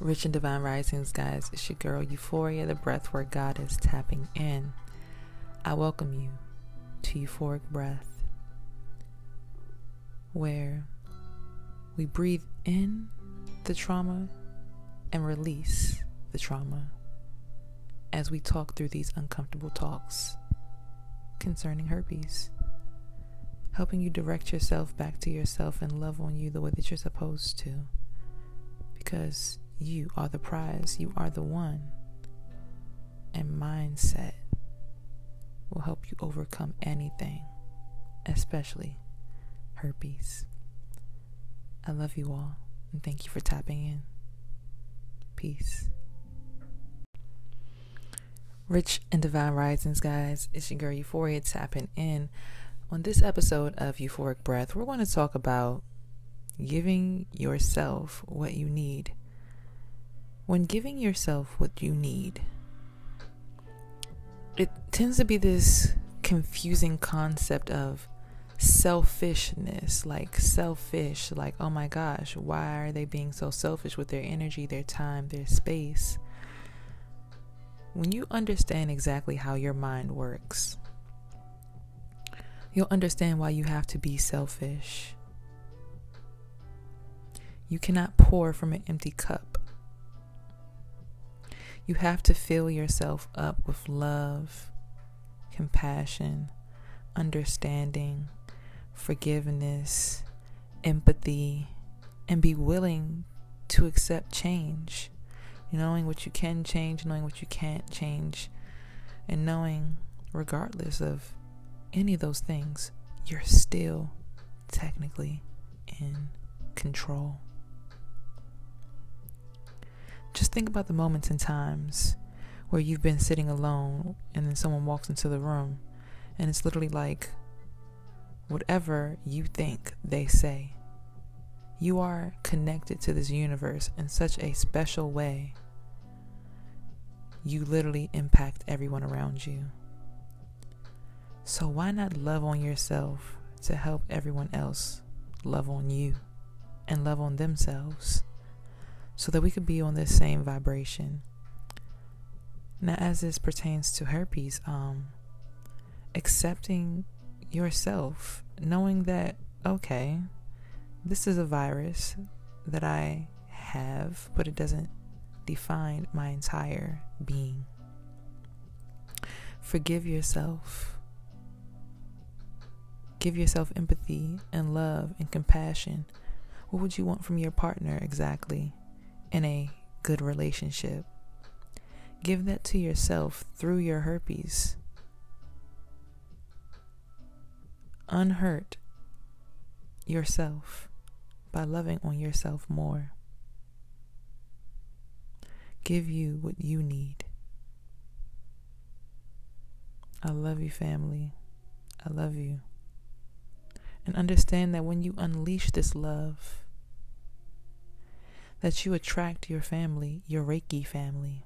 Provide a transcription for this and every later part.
Rich and Divine Risings, guys. It's your girl Euphoria, the breath where God is tapping in. I welcome you to Euphoric Breath, where we breathe in the trauma and release the trauma as we talk through these uncomfortable talks concerning herpes, helping you direct yourself back to yourself and love on you the way that you're supposed to. Because you are the prize, you are the one. And mindset will help you overcome anything, especially herpes. I love you all, and thank you for tapping in. Peace. Rich and Divine Risings, guys. It's your girl Euphoria tapping in. On this episode of Euphoric Breath, we're going to talk about giving yourself what you need. When giving yourself what you need, it tends to be this confusing concept of selfishness, like selfish, like, oh my gosh, why are they being so selfish with their energy, their time, their space? When you understand exactly how your mind works, you'll understand why you have to be selfish. You cannot pour from an empty cup. You have to fill yourself up with love, compassion, understanding, forgiveness, empathy, and be willing to accept change knowing what you can change, knowing what you can't change, and knowing, regardless of any of those things, you're still technically in control. Just think about the moments and times where you've been sitting alone and then someone walks into the room and it's literally like whatever you think they say you are connected to this universe in such a special way. You literally impact everyone around you. So, why not love on yourself to help everyone else love on you and love on themselves so that we could be on this same vibration? Now, as this pertains to herpes, um, accepting yourself, knowing that, okay, this is a virus that I have, but it doesn't define my entire being. Forgive yourself. Give yourself empathy and love and compassion. What would you want from your partner exactly in a good relationship? Give that to yourself through your herpes. Unhurt yourself by loving on yourself more. Give you what you need. I love you, family. I love you. And understand that when you unleash this love, that you attract your family, your Reiki family.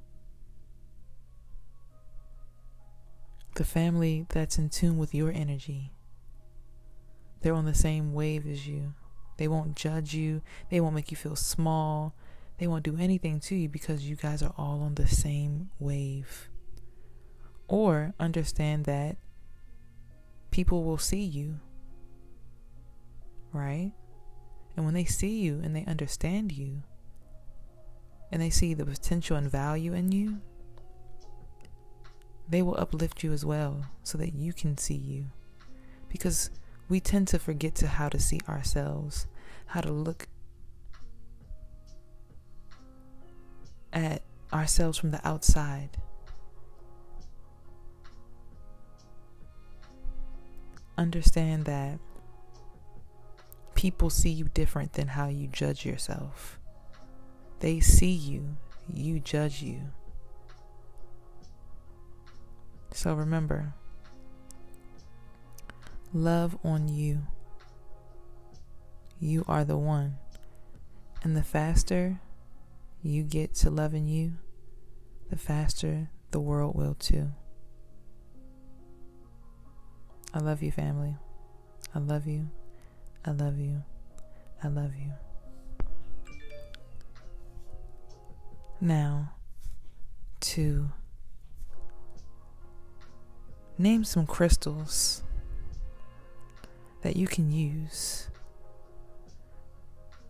The family that's in tune with your energy. They're on the same wave as you. They won't judge you. They won't make you feel small. They won't do anything to you because you guys are all on the same wave. Or understand that people will see you, right? And when they see you and they understand you, and they see the potential and value in you, they will uplift you as well so that you can see you. Because we tend to forget to how to see ourselves, how to look at ourselves from the outside. Understand that people see you different than how you judge yourself. They see you, you judge you. So remember, love on you. You are the one. And the faster you get to loving you, the faster the world will too. I love you, family. I love you. I love you. I love you. Now to name some crystals that you can use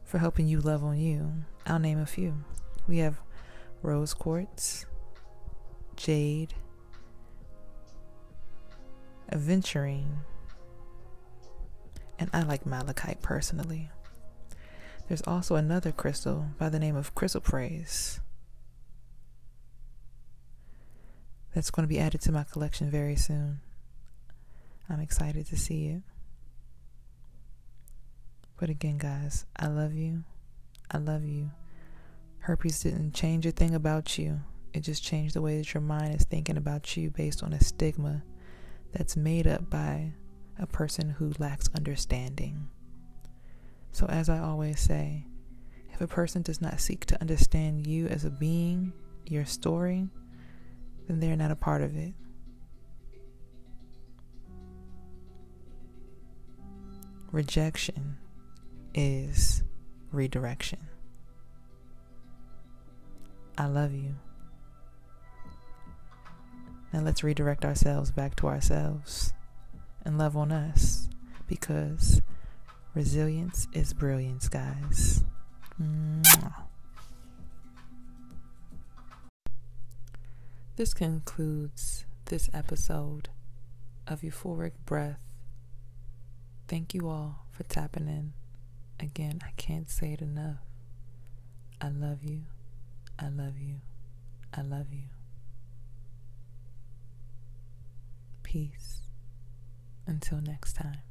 for helping you love on you. I'll name a few. We have rose quartz, jade, aventurine, and I like malachite personally. There's also another crystal by the name of chrysoprase that's going to be added to my collection very soon. I'm excited to see it. But again, guys, I love you. I love you. Herpes didn't change a thing about you. It just changed the way that your mind is thinking about you based on a stigma that's made up by a person who lacks understanding. So, as I always say, if a person does not seek to understand you as a being, your story, then they're not a part of it. Rejection is redirection. I love you. Now let's redirect ourselves back to ourselves and love on us because resilience is brilliance, guys. Mwah. This concludes this episode of Euphoric Breath. Thank you all for tapping in. Again, I can't say it enough. I love you. I love you. I love you. Peace. Until next time.